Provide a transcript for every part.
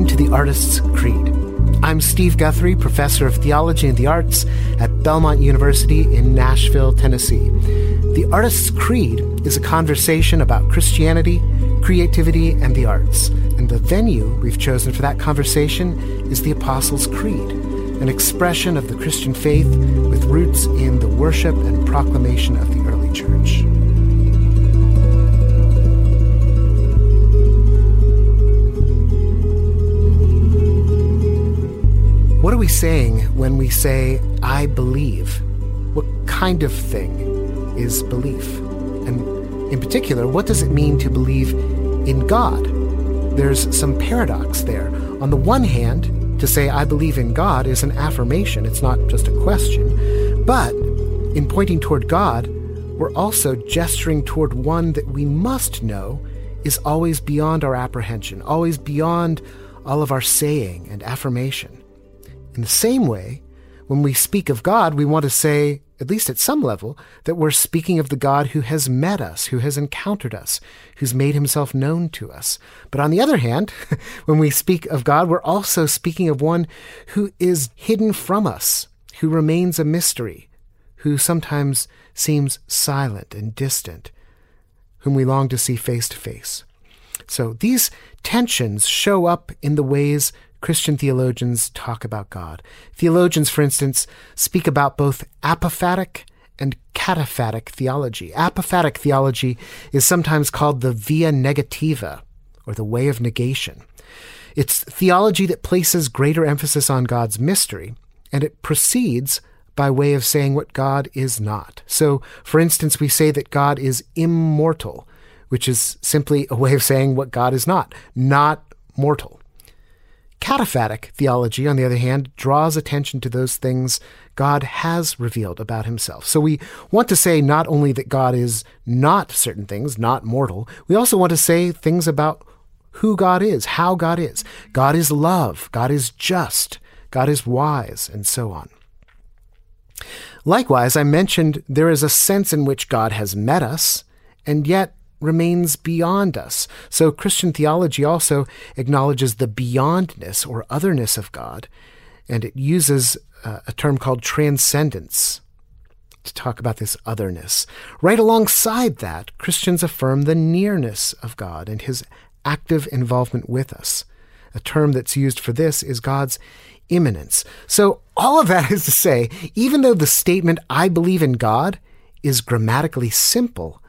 Welcome to the Artist's Creed. I'm Steve Guthrie, professor of theology and the arts at Belmont University in Nashville, Tennessee. The Artist's Creed is a conversation about Christianity, creativity, and the arts. And the venue we've chosen for that conversation is the Apostles' Creed, an expression of the Christian faith with roots in the worship and proclamation of the early church. We saying when we say, I believe? What kind of thing is belief? And in particular, what does it mean to believe in God? There's some paradox there. On the one hand, to say, I believe in God is an affirmation, it's not just a question. But in pointing toward God, we're also gesturing toward one that we must know is always beyond our apprehension, always beyond all of our saying and affirmation. In the same way, when we speak of God, we want to say, at least at some level, that we're speaking of the God who has met us, who has encountered us, who's made himself known to us. But on the other hand, when we speak of God, we're also speaking of one who is hidden from us, who remains a mystery, who sometimes seems silent and distant, whom we long to see face to face. So these tensions show up in the ways Christian theologians talk about God. Theologians, for instance, speak about both apophatic and cataphatic theology. Apophatic theology is sometimes called the via negativa, or the way of negation. It's theology that places greater emphasis on God's mystery, and it proceeds by way of saying what God is not. So, for instance, we say that God is immortal, which is simply a way of saying what God is not, not mortal. Cataphatic theology, on the other hand, draws attention to those things God has revealed about himself. So we want to say not only that God is not certain things, not mortal, we also want to say things about who God is, how God is. God is love, God is just, God is wise, and so on. Likewise, I mentioned there is a sense in which God has met us, and yet remains beyond us. So Christian theology also acknowledges the beyondness or otherness of God, and it uses uh, a term called transcendence to talk about this otherness. Right alongside that, Christians affirm the nearness of God and his active involvement with us. A term that's used for this is God's immanence. So, all of that is to say, even though the statement, I believe in God, is grammatically simple,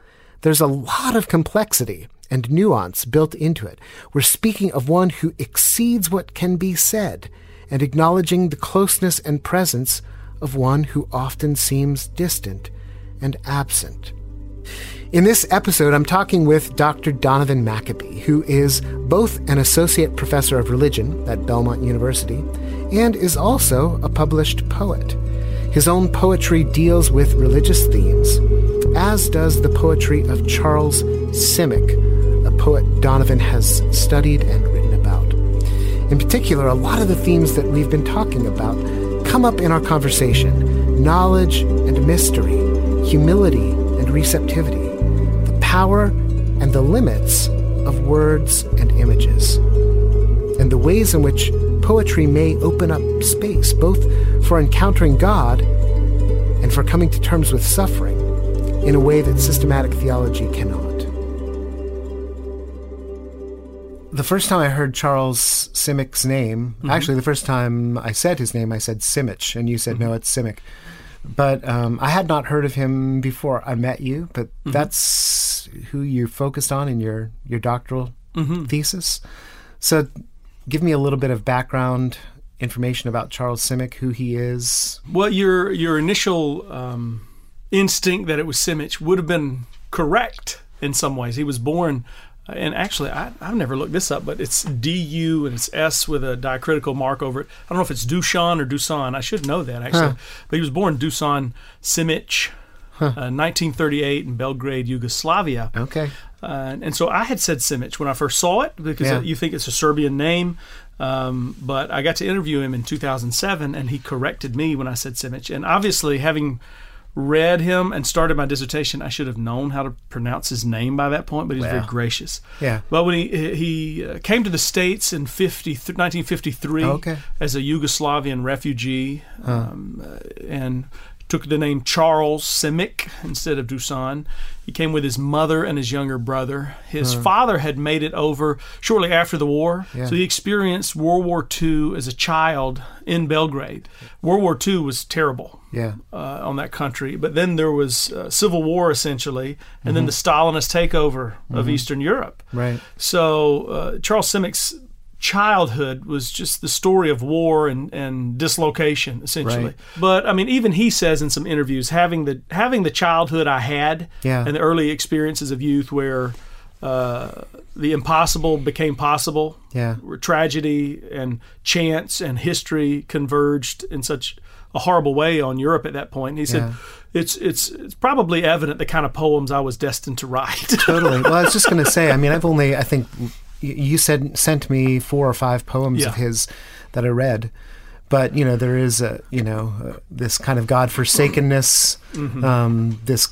there's a lot of complexity and nuance built into it. We're speaking of one who exceeds what can be said and acknowledging the closeness and presence of one who often seems distant and absent. In this episode, I'm talking with Dr. Donovan McAbee, who is both an associate professor of religion at Belmont University and is also a published poet. His own poetry deals with religious themes, as does the poetry of Charles Simic, a poet Donovan has studied and written about. In particular, a lot of the themes that we've been talking about come up in our conversation knowledge and mystery, humility and receptivity, the power and the limits of words and images, and the ways in which poetry may open up space, both for encountering God and for coming to terms with suffering in a way that systematic theology cannot. The first time I heard Charles Simic's name, mm-hmm. actually, the first time I said his name, I said Simich, and you said, mm-hmm. no, it's Simic. But um, I had not heard of him before I met you, but mm-hmm. that's who you focused on in your, your doctoral mm-hmm. thesis. So give me a little bit of background information about Charles Simic, who he is. Well, your your initial um, instinct that it was Simic would have been correct in some ways. He was born, and actually, I, have never looked this up, but it's D U and it's S with a diacritical mark over it. I don't know if it's Dusan or Dusan. I should know that actually, huh. but he was born Dusan Simic. Huh. Uh, 1938 in Belgrade, Yugoslavia. Okay. Uh, and so I had said Simic when I first saw it because yeah. you think it's a Serbian name. Um, but I got to interview him in 2007, and he corrected me when I said Simic. And obviously, having read him and started my dissertation, I should have known how to pronounce his name by that point, but he's very gracious. Yeah. But when he he uh, came to the states in 50, 1953 Okay. as a Yugoslavian refugee, um, uh, and took the name Charles Simic instead of Dusan. He came with his mother and his younger brother. His father had made it over shortly after the war, Yeah. so he experienced World War II as a child in Belgrade. World War II was terrible Yeah. uh, on that country. But then there was uh, civil war essentially, and then the Stalinist takeover of Eastern Europe. Right. So uh, Charles Simic's childhood was just the story of war and, and dislocation essentially. Right. But I mean, even he says in some interviews, having the having the childhood I had Yeah. and the early experiences of youth where uh, the impossible became possible Yeah. where tragedy and chance and history converged in such a horrible way on Europe at that point. He said, Yeah. "It's it's it's probably evident the kind of poems I was destined to write." Totally. Well, I was just going to say. I mean, I've only. I think you said sent me four or five poems Yeah. of his that I read, but you know there is a you know uh, this kind of God forsakenness, Mm-hmm. um, this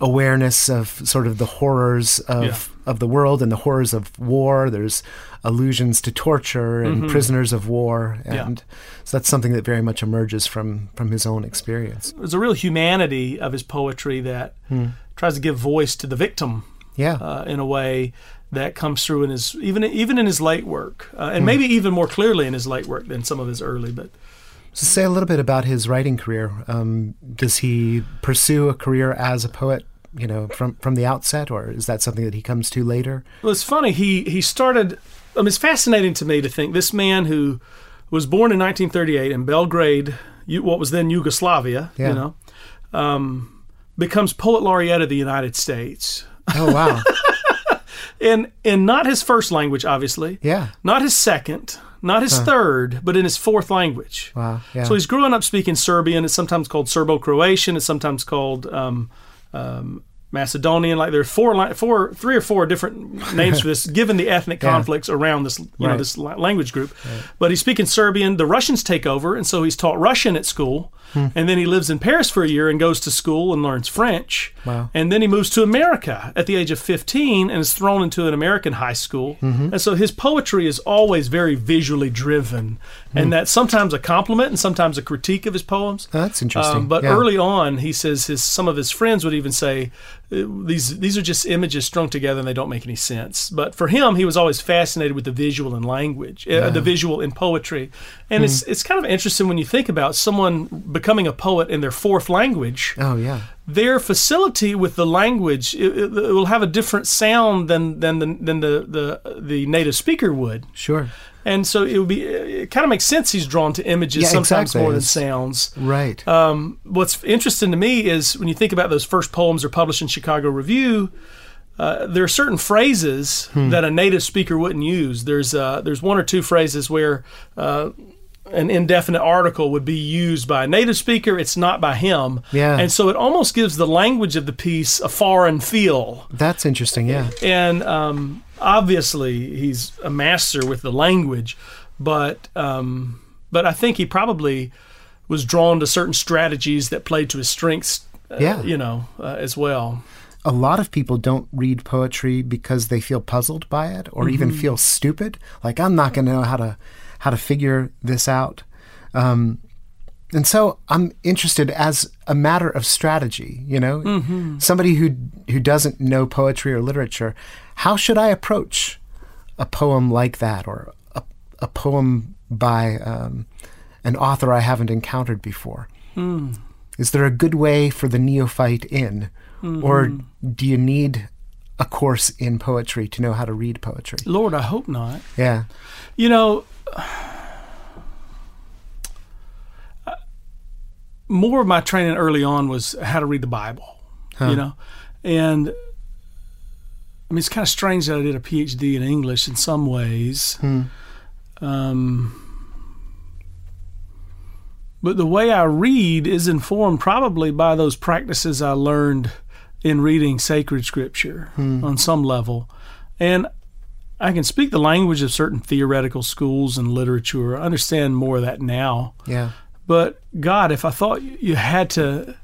awareness of sort of the horrors of Yeah. of the world and the horrors of war. There's allusions to torture and prisoners of war, Mm-hmm. Yeah. and so that's something that very much emerges from from his own experience. There's a real humanity of his poetry that tries to give voice to the victim Yeah. uh, in a way that comes through in his even even in his late work, uh, and maybe even more clearly in his late work than some of his early. But So say a little bit about his writing career. Um, does he pursue a career as a poet, you know, from from the outset, or is that something that he comes to later? Well, it's funny. He he started. I mean, it's fascinating to me to think this man who was born in 1938 in Belgrade, what was then Yugoslavia, Yeah. you know, um, becomes poet laureate of the United States, Oh wow, in in not his first language, obviously, yeah, not his second, not his third, but in his fourth language. wow, yeah, So he's growing up speaking Serbian. It's sometimes called Serbo-Croatian. It's sometimes called um, um, Macedonian. Like there are four, four, three or four different names for this, given the ethnic Yeah. conflicts around this, you know, this language group. But he's speaking Serbian. The Russians take over, and so he's taught Russian at school. Hmm. And then he lives in Paris for a year and goes to school and learns French. Wow. And then he moves to America at the age of 15 and is thrown into an American high school. Mm-hmm. And so his poetry is always very visually driven. Hmm. And that's sometimes a compliment and sometimes a critique of his poems. Oh, that's interesting. Um, but yeah. early on, he says his some of his friends would even say these these are just images strung together and they don't make any sense. But for him, he was always fascinated with the visual and language, uh, the visual in poetry, and Hmm. it's it's kind of interesting when you think about someone becoming a poet in their fourth language. Oh yeah, their facility with the language it, it, it will have a different sound than than the, than the, the the native speaker would. Sure, and so it would be it kind of makes sense he's drawn to images Yeah, sometimes exactly. more than sounds right, um, what's interesting to me is when you think about those first poems are published in Chicago Review, uh, there are certain phrases that a native speaker wouldn't use. There's uh, there's one or two phrases where uh, an indefinite article would be used by a native speaker. It's not by him, Yeah. and so it almost gives the language of the piece a foreign feel. that's interesting. Yeah, And um, obviously, he's a master with the language, but um, but I think he probably was drawn to certain strategies that played to his strengths. Uh, Yeah. you know, uh, as well. a lot of people don't read poetry because they feel puzzled by it, or even Mm-hmm. feel stupid. Like I'm not going to know how to how to figure this out. Um, and so I'm interested as a matter of strategy, you know, Mm-hmm. somebody who who doesn't know poetry or literature, how should I approach a poem like that or a, a poem by um, an author I haven't encountered before? Is there a good way for the neophyte in, or do you need a course in poetry to know how to read poetry? Lord, I hope not. Yeah, You know, Uh, more of my training early on was how to read the Bible. You know, and I mean, it's kind of strange that I did a PhD in English in some ways. Hmm. Um, but the way I read is informed probably by those practices I learned in reading sacred scripture hmm. on some level. And I can speak the language of certain theoretical schools and literature. I understand more of that now. yeah, But God, if I thought you had to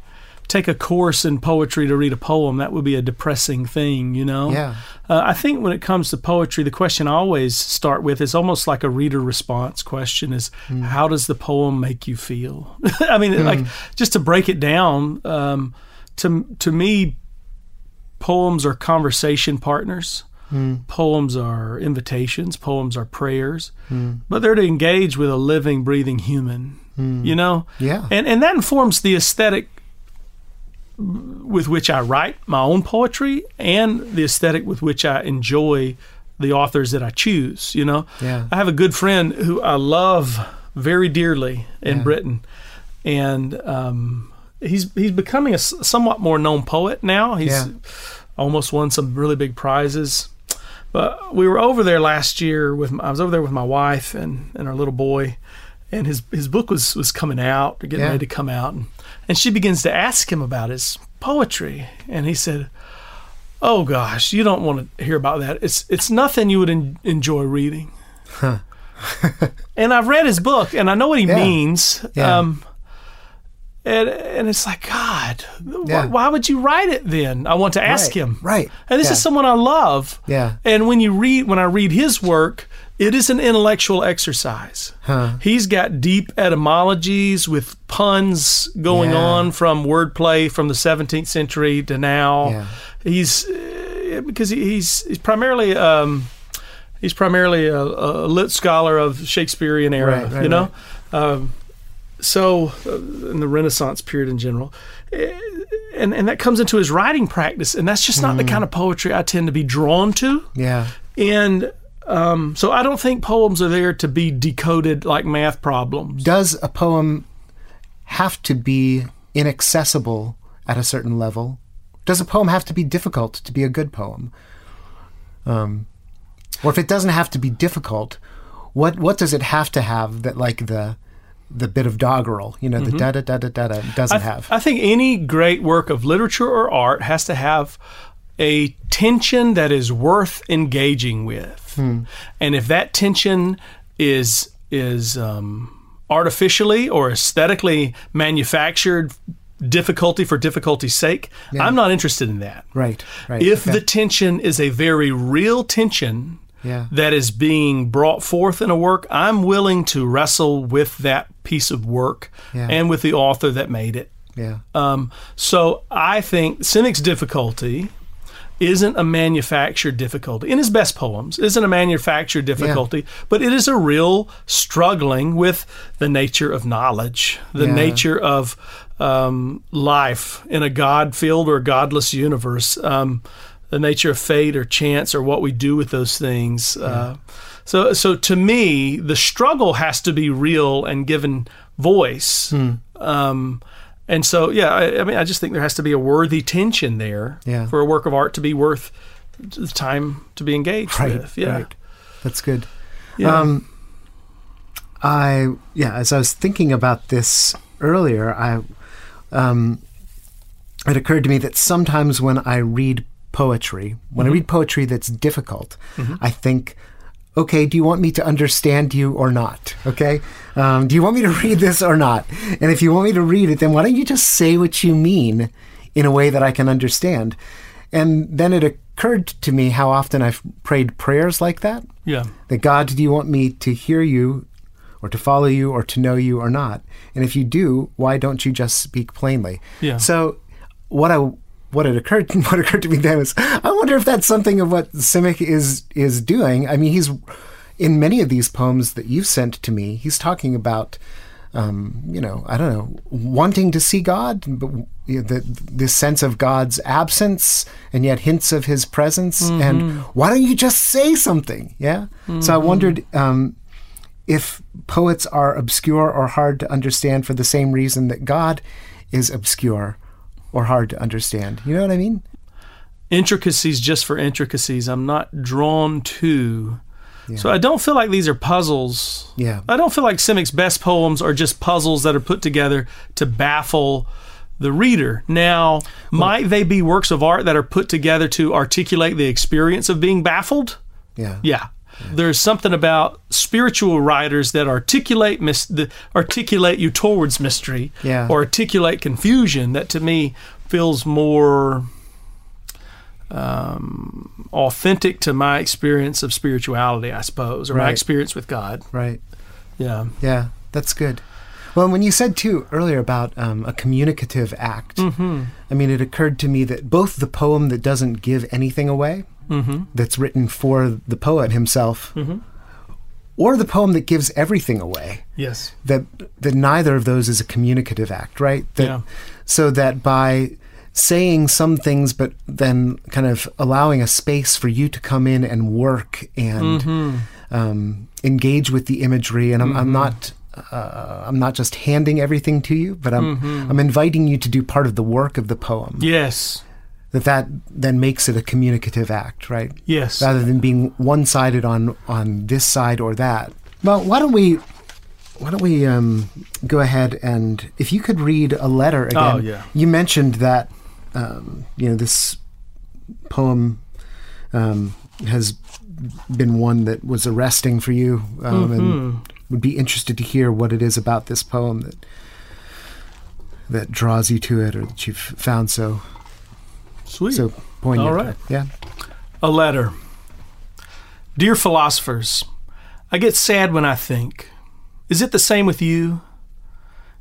take a course in poetry to read a poem. That would be a depressing thing, you know. Yeah. Uh, I think when it comes to poetry, the question I always start with is almost like a reader response question: is how does the poem make you feel? I mean, like just to break it down, um, to to me, poems are conversation partners. Hmm. Poems are invitations. Poems are prayers, hmm. but they're to engage with a living, breathing human. Hmm. You know, Yeah. and and that informs the aesthetic with which I write my own poetry and the aesthetic with which I enjoy the authors that I choose. You know, Yeah. I have a good friend who I love very dearly in Yeah. Britain, and um, he's he's becoming a somewhat more known poet now. He's Yeah. almost won some really big prizes. But we were over there last year with I was over there with my wife and, and our little boy, and his his book was was coming out, getting Yeah. ready to come out, and, and she begins to ask him about his poetry, and he said, "Oh gosh, you don't want to hear about that. It's it's nothing you would en- enjoy reading." and I've read his book, and I know what he Yeah. means. Yeah. Um, and and it's like God, wh- Yeah. why would you write it then? I want to ask Right, him. right. And this Yeah. is someone I love. Yeah. And when you read, when I read his work, it is an intellectual exercise. Huh. He's got deep etymologies with puns going Yeah. on from wordplay from the 17th century to now. He's uh, because he's he's primarily um, he's primarily a, a lit scholar of Shakespearean era. Right, right, you know. Um, so uh, in the Renaissance period in general, Eh, and and that comes into his writing practice, and that's just not Mm. the kind of poetry I tend to be drawn to. Yeah. And um, so I don't think poems are there to be decoded like math problems. Does a poem have to be inaccessible at a certain level? Does a poem have to be difficult to be a good poem? Um, or if it doesn't have to be difficult, what what does it have to have that like the the bit of doggerel, you know, the da da da da da da doesn't Mm-hmm. I, have? I think any great work of literature or art has to have a tension that is worth engaging with, Hmm. and if that tension is is um, artificially or aesthetically manufactured difficulty for difficulty's sake, I'm not interested in that. right, right. If okay. the tension is a very real tension Yeah. that is being brought forth in a work, I'm willing to wrestle with that piece of work Yeah. and with the author that made it. yeah, Um, so I think Simic's difficulty isn't a manufactured difficulty. In his best poems, isn't a manufactured difficulty, but it is a real struggling with the nature of knowledge, the Yeah. nature of um, life in a God-filled or godless universe, um, the nature of fate or chance or what we do with those things. Uh, so, so to me, the struggle has to be real and given voice. Hmm. Um, and so, yeah, I, I mean, I just think there has to be a worthy tension there Yeah. for a work of art to be worth the time to be engaged Right, with. Yeah. right. that's good. yeah. Um, I yeah, as I was thinking about this earlier, I um, it occurred to me that sometimes when I read poetry, when I read poetry that's difficult, I think, okay, do you want me to understand you or not? Okay, um, do you want me to read this or not? And if you want me to read it, then why don't you just say what you mean in a way that I can understand? And then it occurred to me how often I've prayed prayers like that yeah. that God, do you want me to hear you or to follow you or to know you or not? And if you do, why don't you just speak plainly? Yeah. So what I what it occurred what occurred to me then was I wonder if that's something of what Simic is is doing. I mean, he's in many of these poems that you've sent to me, he's talking about um, you know, I don't know, wanting to see God, but you know, the, this sense of God's absence and yet hints of His presence. And why don't you just say something? Yeah. So I wondered um, if poets are obscure or hard to understand for the same reason that God is obscure or hard to understand. You know what I mean? intricacies just for intricacies. I'm not drawn to. So I don't feel like these are puzzles. Yeah. I don't feel like Simic's best poems are just puzzles that are put together to baffle the reader. Now, might they be works of art that are put together to articulate the experience of being baffled? Yeah. Yeah. There's something about spiritual writers that articulate mis- the, articulate you towards mystery Yeah. or articulate confusion that to me feels more um, authentic to my experience of spirituality, I suppose, or my experience with God. Right. Yeah. Yeah, that's good. Well, when you said too earlier about um, a communicative act, Mm-hmm. I mean, it occurred to me that both the poem that doesn't give anything away, Mm-hmm. that's written for the poet himself, Mm-hmm. or the poem that gives everything away, Yes. that that neither of those is a communicative act, right? That, Yeah. So that by saying some things, but then kind of allowing a space for you to come in and work and Mm-hmm. um, engage with the imagery, and I'm, I'm not. Uh, I'm not just handing everything to you, but I'm Mm-hmm. I'm inviting you to do part of the work of the poem. Yes. That that then makes it a communicative act, right? Yes. rather than being one-sided on on this side or that. Well, why don't we why don't we um, go ahead and if you could read a letter again? Oh, yeah. You mentioned that um, you know this poem um, has been one that was arresting for you, um, and Mm-hmm. would be interested to hear what it is about this poem that that draws you to it, or that you've found so Sweet. so poignant. All right. Yeah. A letter. Dear philosophers, I get sad when I think. Is it the same with you?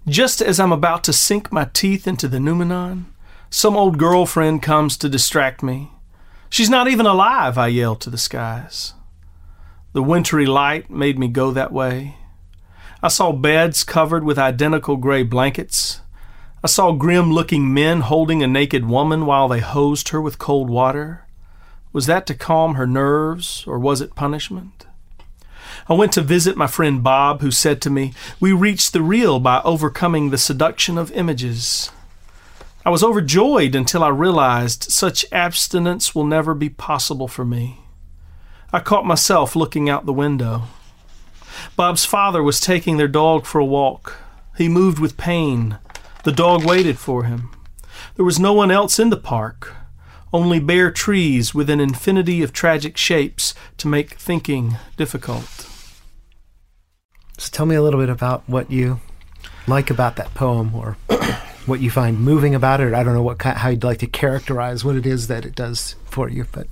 Just as I'm about to sink my teeth into the noumenon, some old girlfriend comes to distract me. She's not even alive, I yell to the skies. The wintry light made me go that way. I saw beds covered with identical gray blankets. I saw grim looking men holding a naked woman while they hosed her with cold water. Was that to calm her nerves, or was it punishment? I went to visit my friend Bob, who said to me, We reach the real by overcoming the seduction of images. I was overjoyed until I realized such abstinence will never be possible for me. I caught myself looking out the window. Bob's father was taking their dog for a walk. He moved with pain. The dog waited for him. There was no one else in the park, only bare trees with an infinity of tragic shapes to make thinking difficult. So tell me a little bit about what you like about that poem, or what you find moving about it. I don't know what kind, how you'd like to characterize what it is that it does for you, but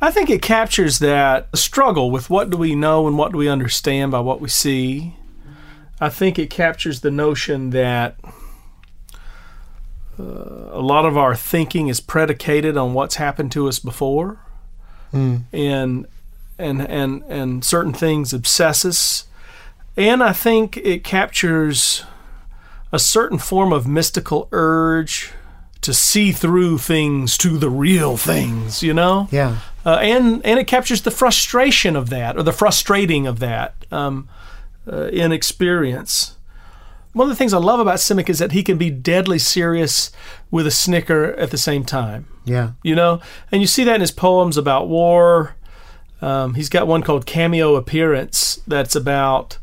I think it captures that struggle with what do we know and what do we understand by what we see. I think it captures the notion that uh, a lot of our thinking is predicated on what's happened to us before, and and and and certain things obsess us. And I think it captures a certain form of mystical urge to see through things to the real things, you know? yeah, uh, and and it captures the frustration of that or the frustrating of that um, uh, in experience. One of the things I love about Simic is that he can be deadly serious with a snicker at the same time. yeah, You know, and you see that in his poems about war. Um, he's got one called Cameo Appearance that's about.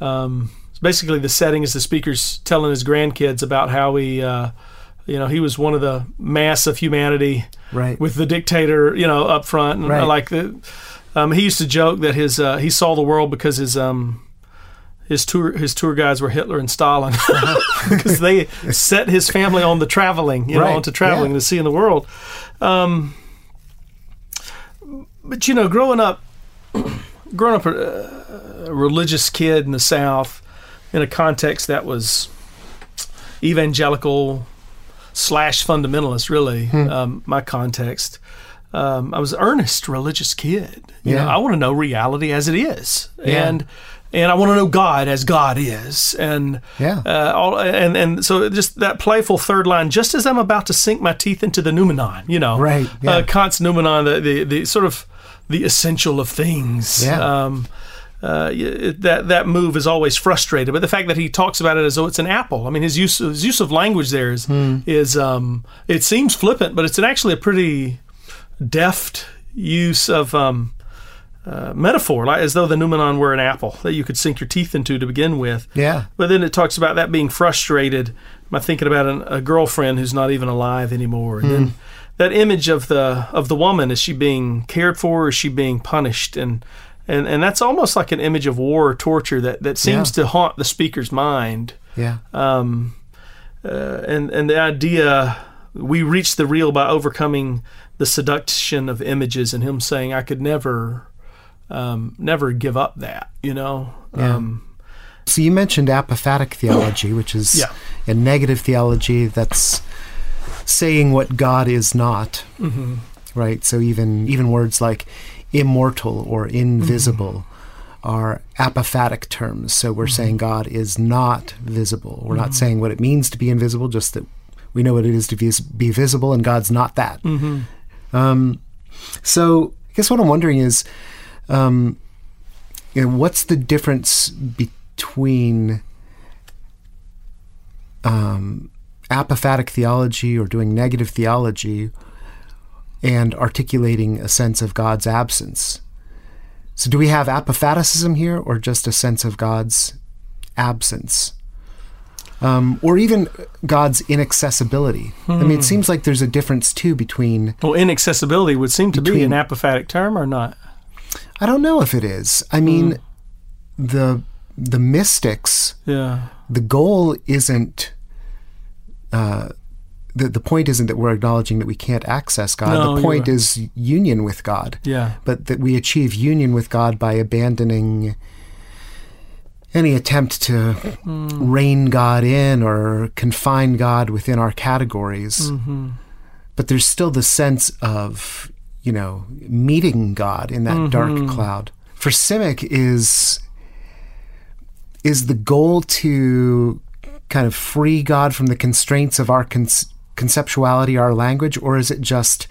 Um, basically, the setting is the speaker's telling his grandkids about how he, uh, you know, he was one of the mass of humanity right, with the dictator, you know, up front. And Right. Like the, um, he used to joke that his uh, he saw the world because his um, his tour his tour guides were Hitler and Stalin because they set his family on the traveling, you know, onto traveling Yeah. to seeing the world. Um, but you know, growing up, growing up a, a religious kid in the South, in a context that was evangelical slash fundamentalist, really, Hmm. um, my context. Um, I was an earnest religious kid. You Yeah. know, I want to know reality as it is, Yeah. and and I want to know God as God is, and Yeah. uh, all, and and so just that playful third line. Just as I'm about to sink my teeth into the noumenon, you know, Right, yeah. Uh, Kant's noumenon, the, the the sort of the essential of things. Yeah. Um, uh, that that move is always frustrated. But the fact that he talks about it as though it's an apple, I mean, his use his use of language there is Hmm. is um, it seems flippant, but it's an actually a pretty deft use of um, uh, metaphor, like as though the noumenon were an apple that you could sink your teeth into to begin with. yeah, But then it talks about that being frustrated by thinking about an, a girlfriend who's not even alive anymore, and then that image of the of the woman is she being cared for or is she being punished and and and that's almost like an image of war or torture that that seems Yeah. to haunt the speaker's mind Yeah. um, uh, and and the idea we reach the real by overcoming the seduction of images, and him saying, "I could never, um, never give up that," you know. Yeah. Um, So you mentioned apophatic theology, which is Yeah. a negative theology that's saying what God is not. mhm. right? So even even words like immortal or invisible are apophatic terms. So we're saying God is not visible. We're not saying what it means to be invisible, just that we know what it is to be visible, and God's not that. Mhm. Um, so I guess what I'm wondering is, um, you know, what's the difference between um, apophatic theology or doing negative theology and articulating a sense of God's absence? So, do we have apophaticism here, or just a sense of God's absence? Um, or even God's inaccessibility. I mean, it seems like there's a difference too between Well, inaccessibility would seem to be an apophatic term, or not? I don't know if it is. I mean, the the mystics, Yeah. the goal isn't. Uh, the the point isn't that we're acknowledging that we can't access God. No, the point right. is union with God, Yeah. but that we achieve union with God by abandoning any attempt to rein God in or confine God within our categories. hmm But there's still the sense of, you know, meeting God in that dark Mhm. cloud. For Simic is is the goal to kind of free God from the constraints of our con- conceptuality, our language, or is it just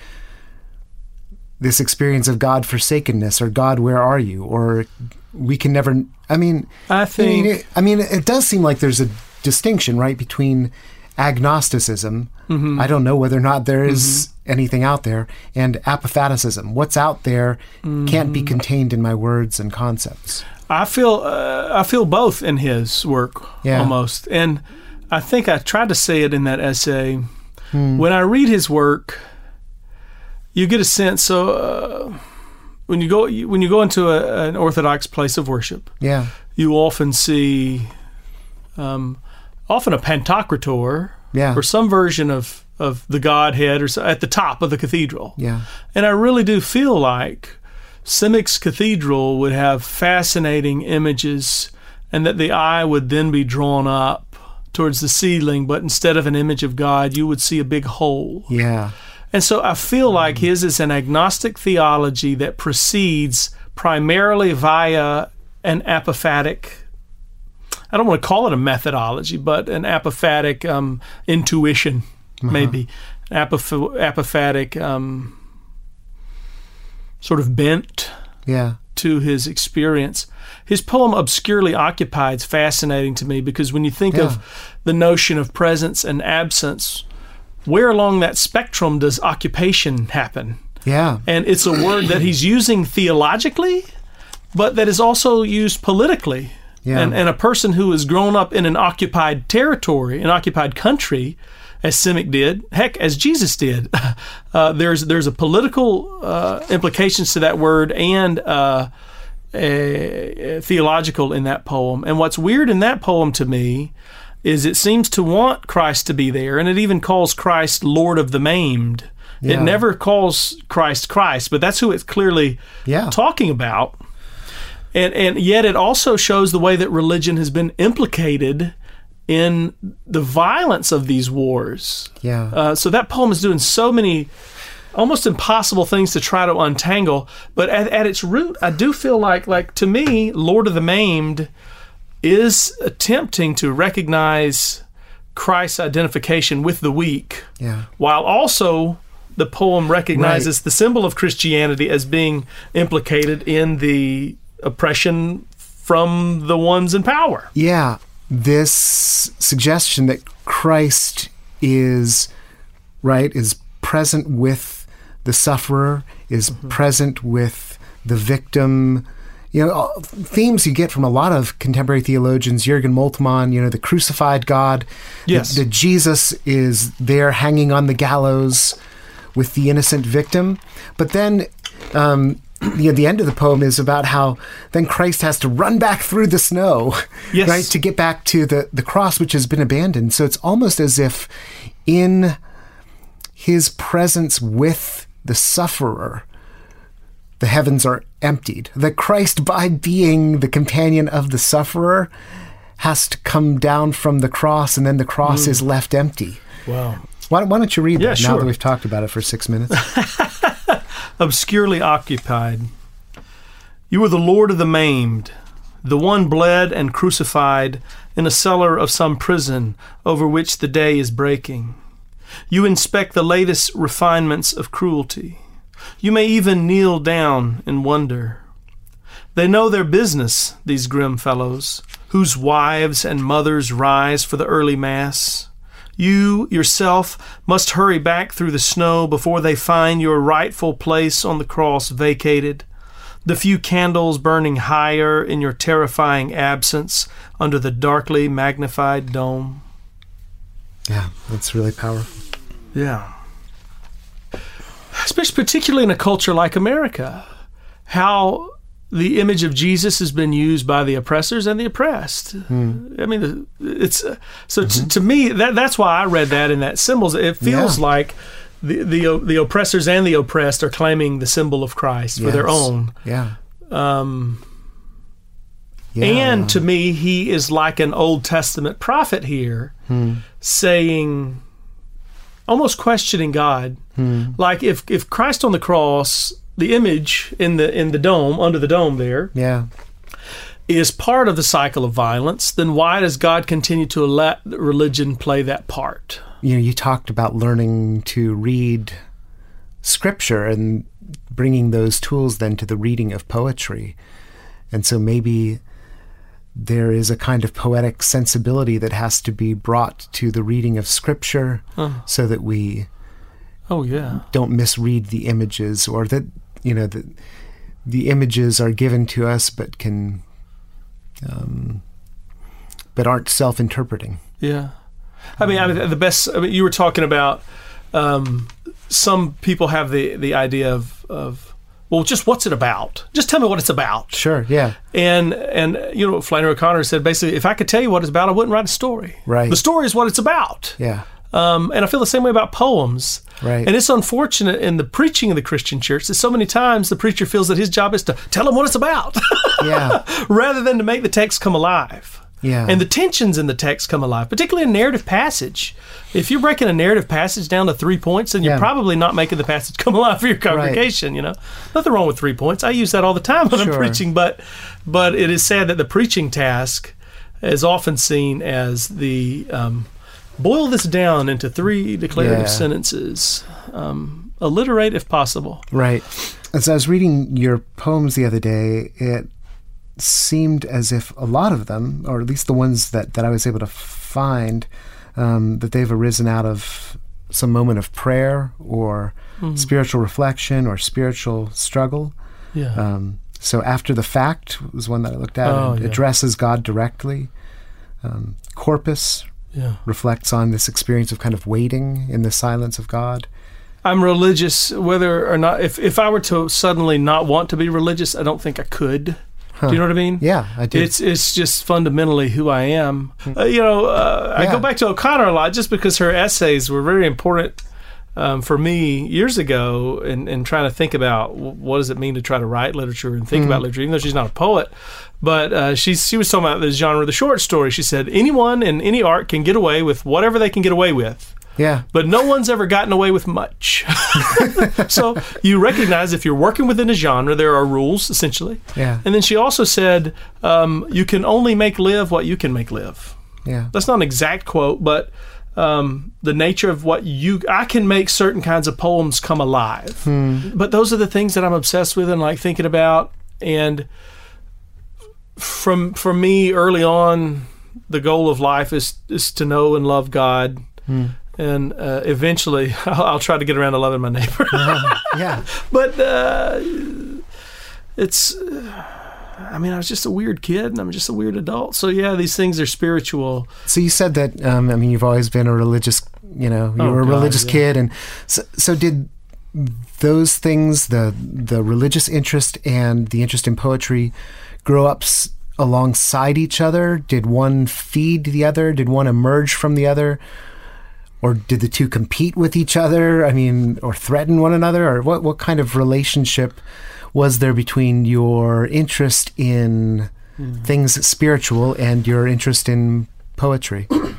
this experience of God forsakenness or God, where are you? Or we can never. I mean, I I think. mean, it, I mean, it does seem like there's a distinction, right, between agnosticism. Mhm. I don't know whether or not there is anything out there, and apophaticism. What's out there can't be contained in my words and concepts. I feel uh, I feel both in his work Yeah. almost, and I think I tried to say it in that essay. Hmm. When I read his work, you get a sense. So uh, when you go when you go into a, an Orthodox place of worship, Yeah, you often see um, often a pantocrator yeah, or some version of of the Godhead or so, at the top of the cathedral. yeah, And I really do feel like Simic's Cathedral would have fascinating images and that the eye would then be drawn up towards the ceiling, but instead of an image of God, you would see a big hole. yeah, And so I feel like his is an agnostic theology that proceeds primarily via an apophatic. I don't want to call it a methodology, but an apophatic um, intuition, maybe Apoph- apophatic um, sort of bent yeah, to his experience. His poem Obscurely Occupied is fascinating to me because when you think Yeah. of the notion of presence and absence, where along that spectrum does occupation happen? yeah, And it's a word that he's using theologically, but that is also used politically. Yeah. And, and a person who has grown up in an occupied territory, an occupied country, as Simic did, heck, as Jesus did, uh, there's there's a political uh, implications to that word and uh, a, a theological in that poem. And what's weird in that poem to me is it seems to want Christ to be there, and it even calls Christ Lord of the Maimed. Yeah. It never calls Christ Christ, but that's who it's clearly yeah, talking about. And and yet it also shows the way that religion has been implicated in the violence of these wars. yeah, Uh, so that poem is doing so many almost impossible things to try to untangle. But at, at its root, I do feel like like to me, Lord of the Maimed is attempting to recognize Christ's identification with the weak yeah, while also the poem recognizes the symbol of Christianity as being implicated in the oppression from the ones in power. yeah. This suggestion that Christ is right is present with the sufferer, is present with the victim. You know, themes you get from a lot of contemporary theologians, Jürgen Moltmann, you know, the crucified God. Yes. That, that Jesus is there hanging on the gallows with the innocent victim. But then um, the, the end of the poem is about how then Christ has to run back through the snow, Yes. right, to get back to the, the cross, which has been abandoned. So it's almost as if in his presence with the sufferer, the heavens are emptied. That Christ, by being the companion of the sufferer, has to come down from the cross, and then the cross mm. is left empty. Wow. Why, why don't you read Yeah, that now that we've talked about it for six minutes? obscurely occupied. You are the Lord of the maimed, the one bled and crucified in a cellar of some prison over which the day is breaking. You inspect the latest refinements of cruelty. You may even kneel down in wonder. They know their business, these grim fellows, whose wives and mothers rise for the early Mass. You yourself must hurry back through the snow before they find your rightful place on the cross vacated, the few candles burning higher in your terrifying absence under the darkly magnified dome. yeah, that's really powerful. Yeah. Especially particularly in a culture like America, how the image of Jesus has been used by the oppressors and the oppressed. Hmm. I mean, it's uh, so t- mm-hmm. to me that that's why I read that in that symbols. It feels Yeah. like the, the uh, the oppressors and the oppressed are claiming the symbol of Christ for their own. Yeah. Um, yeah. And to me, he is like an Old Testament prophet here, hmm. saying, almost questioning God. Hmm. Like if if Christ on the cross, the image in the in the dome under the dome there yeah. is part of the cycle of violence, then why does God continue to let religion play that part? you know, you talked about learning to read scripture and bringing those tools then to the reading of poetry. And so maybe there is a kind of poetic sensibility that has to be brought to the reading of scripture so that we Oh yeah, don't misread the images or that, you know, that the images are given to us but can, um, but aren't self interpreting. yeah. I mean, I mean, the best. I mean, you were talking about um, some people have the the idea of of well, just what's it about? Just tell me what it's about. Sure, yeah. And and you know, Flannery O'Connor said basically, if I could tell you what it's about, I wouldn't write a story. Right. The story is what it's about. Yeah. Um, and I feel the same way about poems. Right. And it's unfortunate in the preaching of the Christian church that so many times the preacher feels that his job is to tell them what it's about, Yeah. rather than to make the text come alive. Yeah. And the tensions in the text come alive, particularly a narrative passage. If you're breaking a narrative passage down to three points, then you're Yeah. probably not making the passage come alive for your congregation. You know, nothing wrong with three points. I use that all the time when I'm Sure. preaching, but but it is sad that the preaching task is often seen as the um, boil this down into three declarative Yeah. sentences, um, alliterate if possible. Right. As I was reading your poems the other day, it seemed as if a lot of them, or at least the ones that, that I was able to find, um, that they've arisen out of some moment of prayer or spiritual reflection or spiritual struggle. Yeah. Um, so after the fact was one that I looked at. Oh, yeah. addresses God directly. Um, corpus yeah. reflects on this experience of kind of waiting in the silence of God. I'm religious, whether or not. If if I were to suddenly not want to be religious, I don't think I could. Do you know what I mean? Yeah, I do. It's it's just fundamentally who I am. Uh, you know, uh, I go back to O'Connor a lot just because her essays were very important um, for me years ago and, in trying to think about what does it mean to try to write literature and think about literature, even though she's not a poet. But uh, she's, she was talking about the genre of the short story. She said, anyone in any art can get away with whatever they can get away with yeah. but no one's ever gotten away with much. so you recognize if you're working within a genre, there are rules essentially. Yeah. And then she also said, um, you can only make live what you can make live. Yeah. That's not an exact quote, but um, the nature of what you, I can make certain kinds of poems come alive. But those are the things that I'm obsessed with and like thinking about. And from for me early on, the goal of life is is to know and love God. And uh, eventually, I'll, I'll try to get around to loving my neighbor. Yeah. but uh, it's i mean i was just a weird kid and i'm just a weird adult so yeah these things are spiritual So you said that um, I mean you've always been a religious, you know, you Oh, were a God, religious yeah. kid, and so, so did those things, the the religious interest and the interest in poetry, grow up s- alongside each other? Did one feed the other? Did one emerge from the other? Or did the two compete with each other? I mean, or threaten one another? Or what, what kind of relationship was there between your interest in hmm. things spiritual and your interest in poetry? I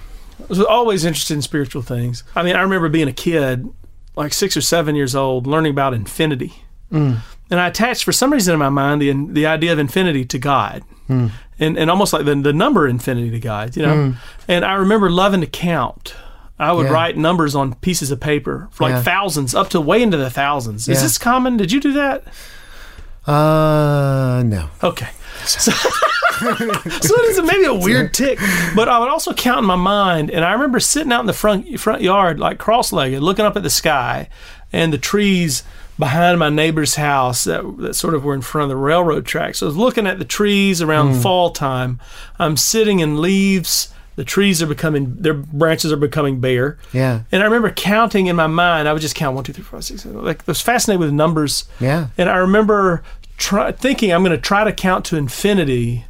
was always interested in spiritual things. I mean, I remember being a kid, like six or seven years old, learning about infinity. Hmm. And I attached, for some reason in my mind, the the idea of infinity to God, hmm. and and almost like the the number infinity to God, you know. And I remember loving to count. I would Yeah. write numbers on pieces of paper for like Yeah. thousands, up to way into the thousands. Is this common? Did you do that? Uh, no. Okay. So, so it is maybe a weird tick, but I would also count in my mind, and I remember sitting out in the front front yard, like cross-legged, looking up at the sky, and the trees behind my neighbor's house that, that sort of were in front of the railroad tracks. So I was looking at the trees around fall time. I'm sitting in leaves. The trees are becoming, their branches are becoming bare. Yeah. And I remember counting in my mind. I would just count one, two, three, four, five, six, seven. Like I was fascinated with numbers. Yeah. And I remember try, thinking I'm going to try to count to infinity.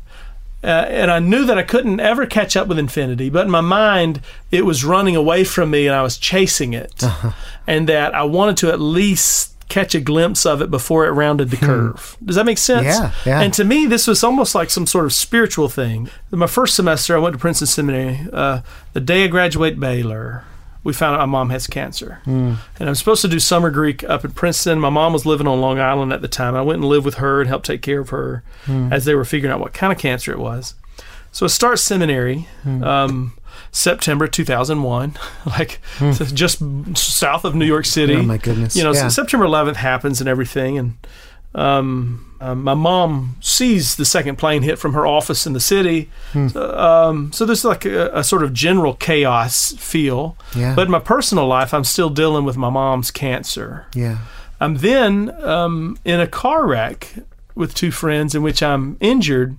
Uh, and I knew that I couldn't ever catch up with infinity, but in my mind, it was running away from me and I was chasing it. And that I wanted to at least catch a glimpse of it before it rounded the curve. Does that make sense? Yeah, yeah. And to me, this was almost like some sort of spiritual thing. In my first semester, I went to Princeton Seminary. Uh, the day I graduate Baylor, we found out my mom has cancer. Hmm. And I'm supposed to do summer Greek up in Princeton. My mom was living on Long Island at the time. I went and lived with her and helped take care of her Hmm. as they were figuring out what kind of cancer it was. So I start seminary Hmm. um, September 2001, like so just south of New York City. Hmm. Oh, my goodness. You know, Yeah. September 11th happens and everything. And um, um, my mom sees the second plane hit from her office in the city. Hmm. So, um, so there's like a, a sort of general chaos feel. Yeah. But in my personal life, I'm still dealing with my mom's cancer. Yeah. I'm then um, in a car wreck with two friends in which I'm injured.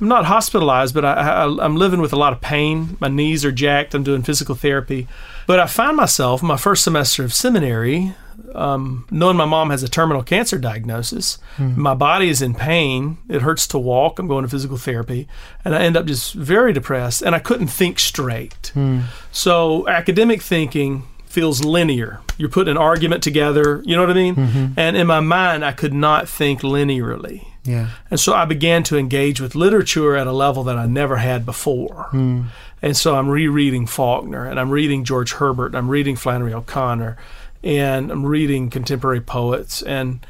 I'm not hospitalized, but I, I, I'm living with a lot of pain. My knees are jacked. I'm doing physical therapy. But I find myself, my first semester of seminary, um, knowing my mom has a terminal cancer diagnosis. Hmm. My body is in pain. It hurts to walk. I'm going to physical therapy. And I end up just very depressed. And I couldn't think straight. Hmm. So academic thinking feels linear. You're putting an argument together, you know what I mean? Mm-hmm. And in my mind, I could not think linearly. Yeah. And so I began to engage with literature at a level that I never had before. Hmm. And so I'm rereading Faulkner and I'm reading George Herbert and I'm reading Flannery O'Connor and I'm reading contemporary poets. And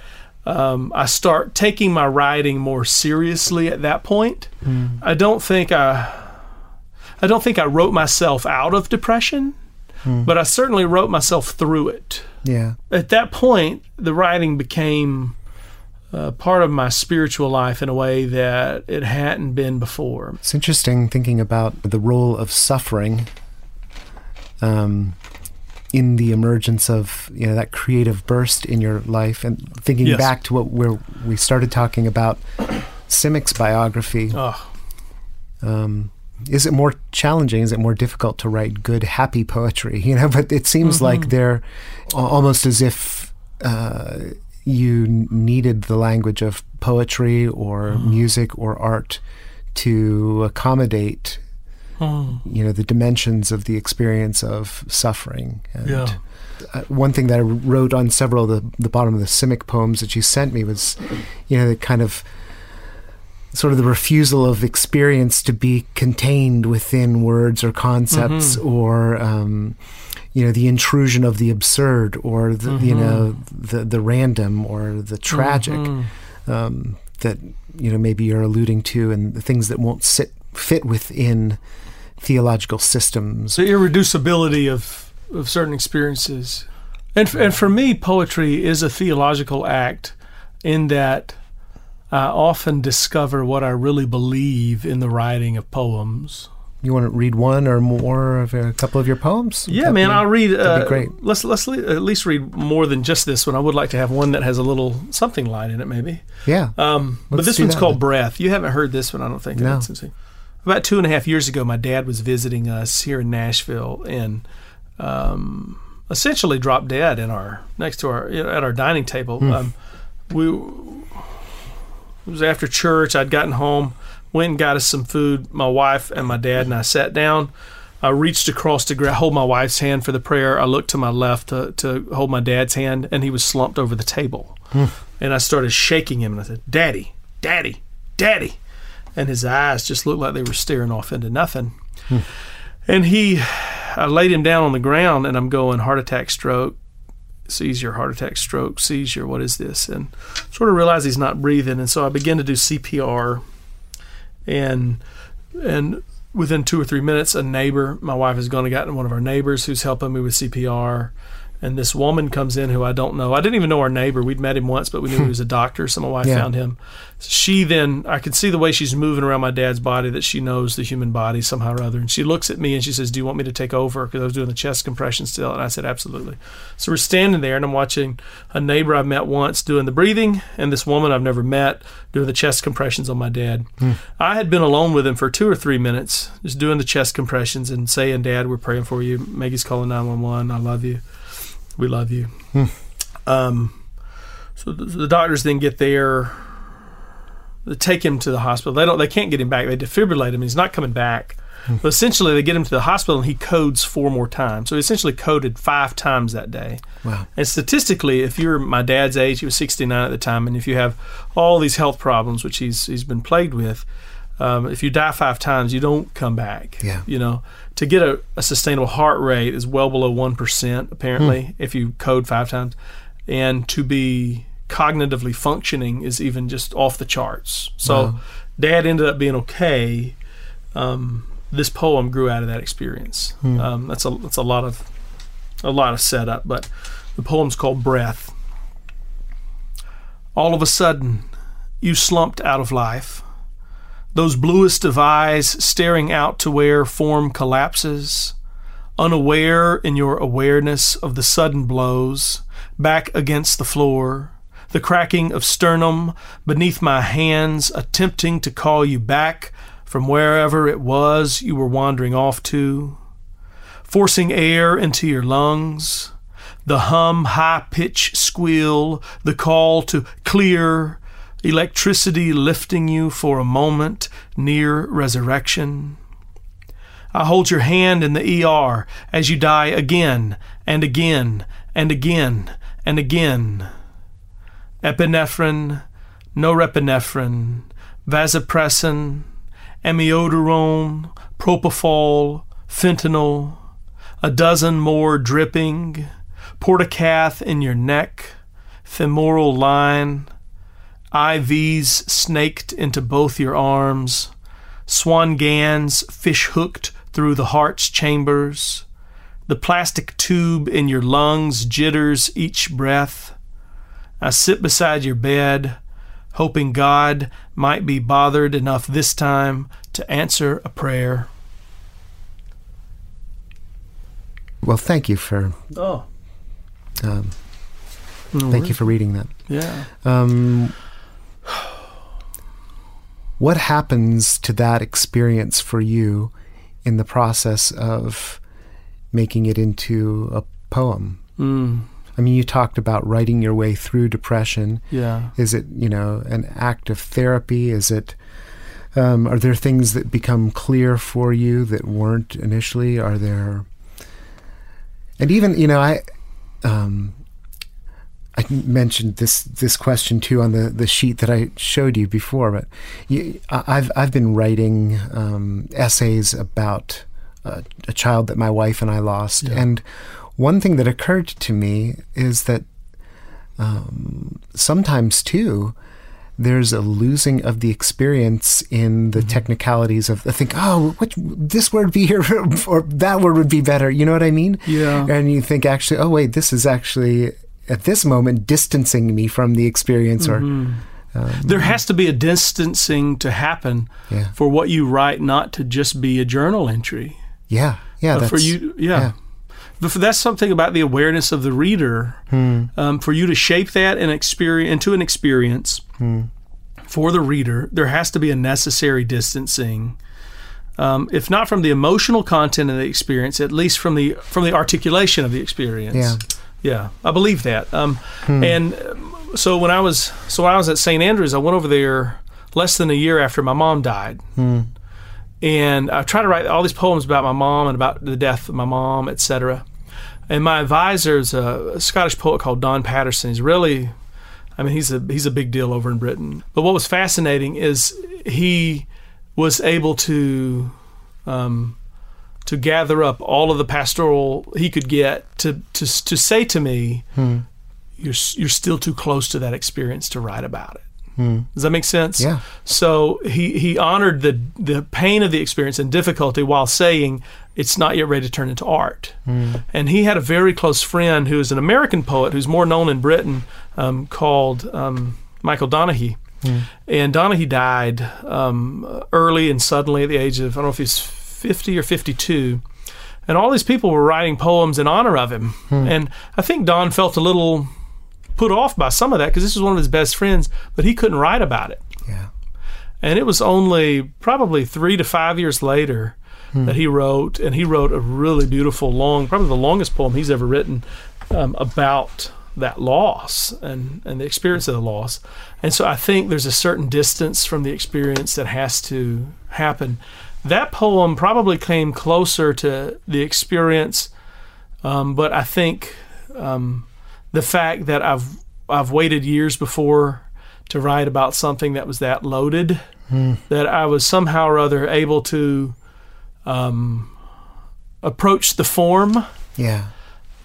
um, I start taking my writing more seriously at that point. I don't think I. I don't think I wrote myself out of depression, but I certainly wrote myself through it Yeah. at that point, the writing became uh, part of my spiritual life in a way that it hadn't been before. It's interesting thinking about the role of suffering um, in the emergence of you know that creative burst in your life, and thinking Yes. back to what where we started talking about Simic's biography. Oh, Um, is it more challenging? Is it more difficult to write good, happy poetry? You know, but it seems like they're almost as if uh, you needed the language of poetry or music or art to accommodate, oh, you know, the dimensions of the experience of suffering. And yeah. uh, one thing that I wrote on several of the, the bottom of the Simic poems that you sent me was, you know, the kind of sort of the refusal of experience to be contained within words or concepts or um, you know the intrusion of the absurd or the, you know the the random or the tragic um, that you know maybe you're alluding to and the things that won't sit fit within theological systems The irreducibility of, of certain experiences. And, and for me, poetry is a theological act in that I often discover what I really believe in the writing of poems. you want to read one or more of a couple of your poems Yeah, man, be- I'll read. that'd Uh, be great. Let's let's le- at least read more than just this one. I would like to have one that has a little something line in it, maybe. yeah Um, but this one's called then. Breath. You haven't heard this one, I don't think. No. About two and a half years ago, my dad was visiting us here in Nashville, and um, essentially dropped dead in our next to our at our dining table. Um, we it was after church. I'd gotten home, went and got us some food. My wife and my dad and I sat down. I reached across to hold my wife's hand for the prayer. I looked to my left to, to hold my dad's hand, and he was slumped over the table. And I started shaking him, and I said, "Daddy, Daddy, Daddy," and his eyes just looked like they were staring off into nothing. Hmm. And he, I laid him down on the ground, and I'm going heart attack, stroke, seizure, heart attack, stroke, seizure. What is this? And sort of realized he's not breathing, and so I began to do CPR, and and within two or three minutes, a neighbor, my wife has gone and gotten one of our neighbors who's helping me with CPR. And this woman comes in who I don't know. I didn't even know our neighbor. We'd met him once, but we knew he was a doctor. So my wife Yeah. found him. She then, I could see the way she's moving around my dad's body that she knows the human body somehow or other. And she looks at me and she says, Do you want me to take over? Because I was doing the chest compression still. And I said, Absolutely. So we're standing there and I'm watching a neighbor I've met once doing the breathing and this woman I've never met doing the chest compressions on my dad. Hmm. I had been alone with him for two or three minutes, just doing the chest compressions and saying, Dad, we're praying for you. Maggie's calling 911. I love you. We love you. Um, so the, the doctors then get there. They take him to the hospital. They don't. They can't get him back. They defibrillate him. He's not coming back. But essentially, they get him to the hospital, and he codes four more times. So he essentially coded five times that day. Wow. And statistically, if you're my dad's age, he was 69 at the time, and if you have all these health problems, which he's he's been plagued with, um, if you die five times, you don't come back. Yeah. You know, to get a, a sustainable heart rate is well below one percent apparently if you code five times, and to be cognitively functioning is even just off the charts. So, Wow. Dad ended up being okay. Um, this poem grew out of that experience. Um, that's a that's a lot of a lot of setup, but the poem's called Breath. All of a sudden, you slumped out of life. Those bluest of eyes staring out to where form collapses, unaware in your awareness of the sudden blows, back against the floor, the cracking of sternum beneath my hands, attempting to call you back from wherever it was you were wandering off to forcing air into your lungs, the hum, high pitch squeal, the call to clear, electricity lifting you for a moment near resurrection. I hold your hand in the ER as you die again and again and again and again. Epinephrine, norepinephrine, vasopressin, amiodarone, propofol, fentanyl, a dozen more dripping, portacath in your neck, femoral line, IVs snaked into both your arms, Swan-Ganz fish hooked through the heart's chambers, the plastic tube in your lungs jitters each breath. I sit beside your bed, hoping God might be bothered enough this time to answer a prayer. Well, thank you for Oh, um, thank you for reading that. Yeah. Um, what happens to that experience for you in the process of making it into a poem? Mm, I mean, you talked about writing your way through depression. yeah. Is it, you know, an act of therapy? Is it, um, are there things that become clear for you that weren't initially? Are there, and even, you know, I, um, I mentioned this this question too on the, the sheet that I showed you before, but you, I- I've I've been writing um, essays about a, a child that my wife and I lost, Yeah. and one thing that occurred to me is that um, sometimes too there's a losing of the experience in the technicalities of I think oh which this word be here or that word would be better you know what I mean Yeah. and you think actually oh wait this is actually at this moment distancing me from the experience or um, There has to be a distancing to happen Yeah. for what you write not to just be a journal entry. yeah yeah Uh, that's, for you, yeah. But for, that's something about the awareness of the reader. Hmm. Um, for you to shape that and experience into an experience Hmm. for the reader, there has to be a necessary distancing um, if not from the emotional content of the experience, at least from the from the articulation of the experience. Yeah. Yeah, I believe that. Um, And um, so when I was so when I was at St. Andrews, I went over there less than a year after my mom died, and I tried to write all these poems about my mom and about the death of my mom, etc. And my advisor is a, a Scottish poet called Don Paterson. He's really, I mean, he's a he's a big deal over in Britain. But what was fascinating is he was able to um, to gather up all of the pastoral he could get to to to say to me, "You're you're still too close to that experience to write about it." Does that make sense? Yeah. So he he honored the the pain of the experience and difficulty while saying it's not yet ready to turn into art. And he had a very close friend who is an American poet who's more known in Britain um, called um, Michael Donaghy. And Donaghy died um, early and suddenly at the age of I don't know if he's 50 or 52. And all these people were writing poems in honor of him. And I think Don felt a little put off by some of that because this was one of his best friends, but he couldn't write about it. Yeah. And it was only probably three to five years later that he wrote, and he wrote a really beautiful, long, probably the longest poem he's ever written um, about that loss and, and the experience of the loss. And so I think there's a certain distance from the experience that has to happen. That poem probably came closer to the experience, um, but I think um, the fact that I've I've waited years before to write about something that was that loaded that I was somehow or other able to um, approach the form Yeah.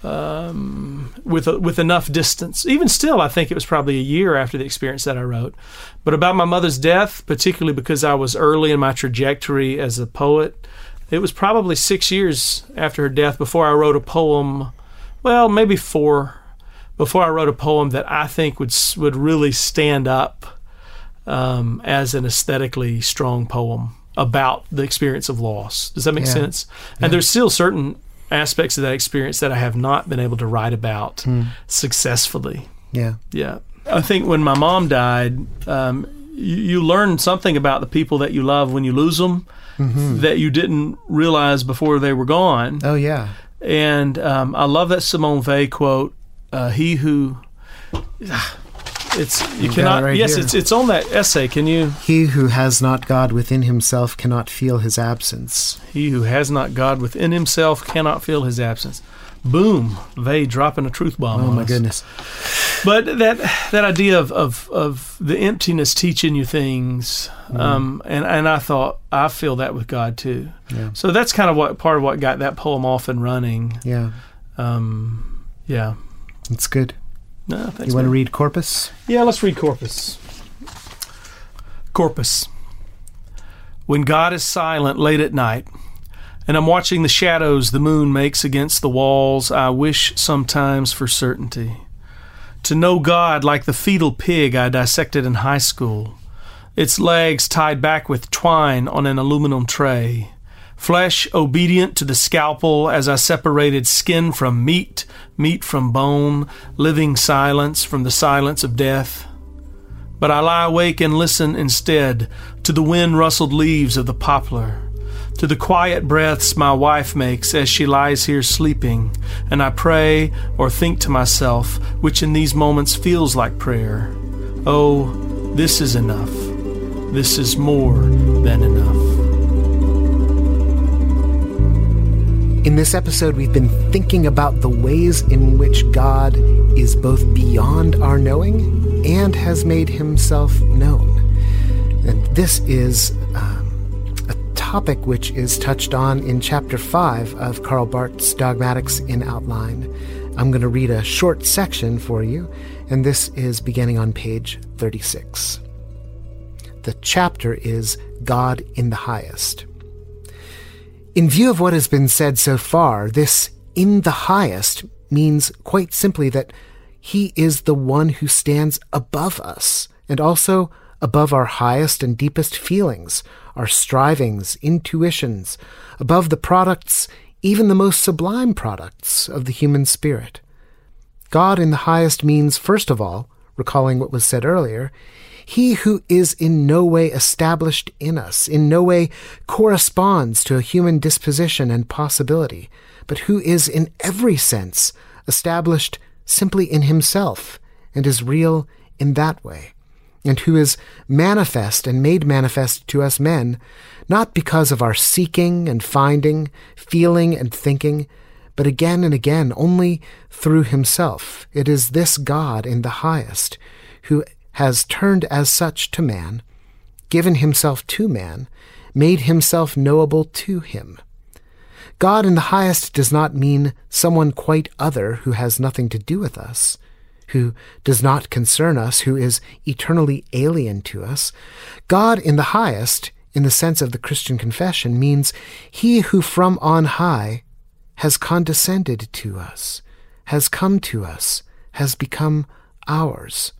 With with enough distance. Even still, I think it was probably a year after the experience that I wrote. But about my mother's death, particularly because I was early in my trajectory as a poet, it was probably six years after her death before I wrote a poem. Well, maybe four before I wrote a poem that I think would would really stand up um, as an aesthetically strong poem about the experience of loss. Does that make Yeah. sense? And there's still certain aspects of that experience that I have not been able to write about successfully. Yeah. Yeah. I think when my mom died, um, you, you learn something about the people that you love when you lose them that you didn't realize before they were gone. Oh yeah. And um, I love that Simone Weil quote. Uh, he who it's you, it cannot right yes here. it's it's on that essay. Can you He who has not God within himself cannot feel his absence. he who has not God within himself cannot feel his absence. Boom, they dropping a truth bomb. Oh my us. goodness. But that that idea of, of, of the emptiness teaching you things, um, and and I thought I feel that with God too. Yeah. So that's kind of what part of what got that poem off and running. Yeah. Um, yeah. It's good. No, thanks. you want to read Corpus? Yeah, let's read Corpus. Corpus. When God is silent late at night, and I'm watching the shadows the moon makes against the walls, I wish sometimes for certainty. To know God like the fetal pig I dissected in high school, its legs tied back with twine on an aluminum tray, flesh obedient to the scalpel as I separated skin from meat, meat from bone, living silence from the silence of death. But I lie awake and listen instead to the wind rustled leaves of the poplar, to the quiet breaths my wife makes as she lies here sleeping, and I pray or think to myself, which in these moments feels like prayer. Oh, this is enough. This is more than enough. In this episode, we've been thinking about the ways in which God is both beyond our knowing and has made himself known. And this is um, a topic which is touched on in chapter 5 of Karl Barth's Dogmatics in Outline. I'm going to read a short section for you, and this is beginning on page 36. The chapter is God in the Highest. In view of what has been said so far, this in the highest means quite simply that he is the one who stands above us and also above our highest and deepest feelings, our strivings, intuitions, above the products, even the most sublime products of the human spirit. God in the highest means, first of all, recalling what was said earlier, He who is in no way established in us, in no way corresponds to a human disposition and possibility, but who is in every sense established simply in himself and is real in that way, and who is manifest and made manifest to us men, not because of our seeking and finding, feeling and thinking, but again and again only through himself. It is this God in the highest who has turned as such to man, given himself to man, made himself knowable to him. God in the highest does not mean someone quite other who has nothing to do with us, who does not concern us, who is eternally alien to us. God in the highest, in the sense of the Christian confession, means he who from on high has condescended to us, has come to us, has become ours.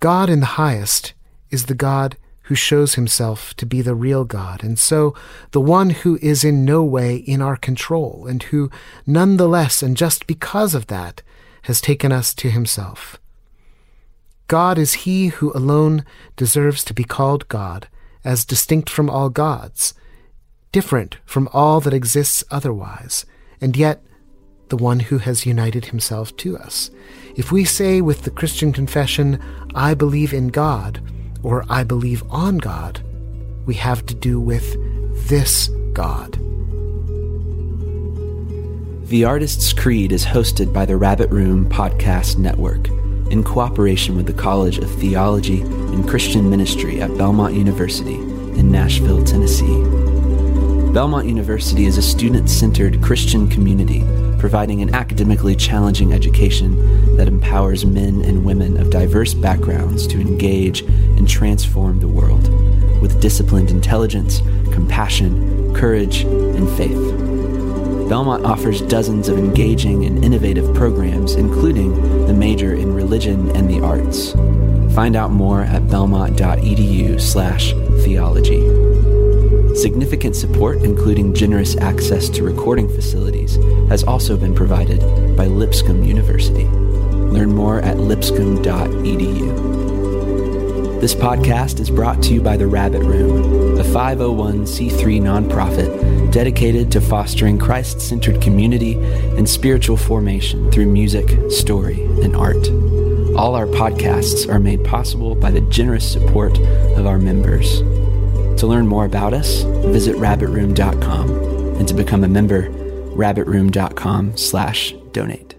God in the highest is the God who shows himself to be the real God, and so the one who is in no way in our control, and who none the less and just because of that has taken us to himself. God is he who alone deserves to be called God, as distinct from all gods, different from all that exists otherwise, and yet the one who has united himself to us. If we say with the Christian confession, I believe in God, or I believe on God, we have to do with this God. The Artist's Creed is hosted by the Rabbit Room Podcast Network in cooperation with the College of Theology and Christian Ministry at Belmont University in Nashville, Tennessee. Belmont University is a student centered Christian community providing an academically challenging education that empowers men and women of diverse backgrounds to engage and transform the world with disciplined intelligence, compassion, courage, and faith. Belmont offers dozens of engaging and innovative programs, including the major in religion and the arts. Find out more at belmont.edu/theology. Significant support, including generous access to recording facilities, has also been provided by Lipscomb University. Learn more at lipscomb.edu. This podcast is brought to you by The Rabbit Room, a 501c3 nonprofit dedicated to fostering Christ centered community and spiritual formation through music, story, and art. All our podcasts are made possible by the generous support of our members. To learn more about us, visit rabbitroom.com and to become a member, rabbitroom.com slash donate.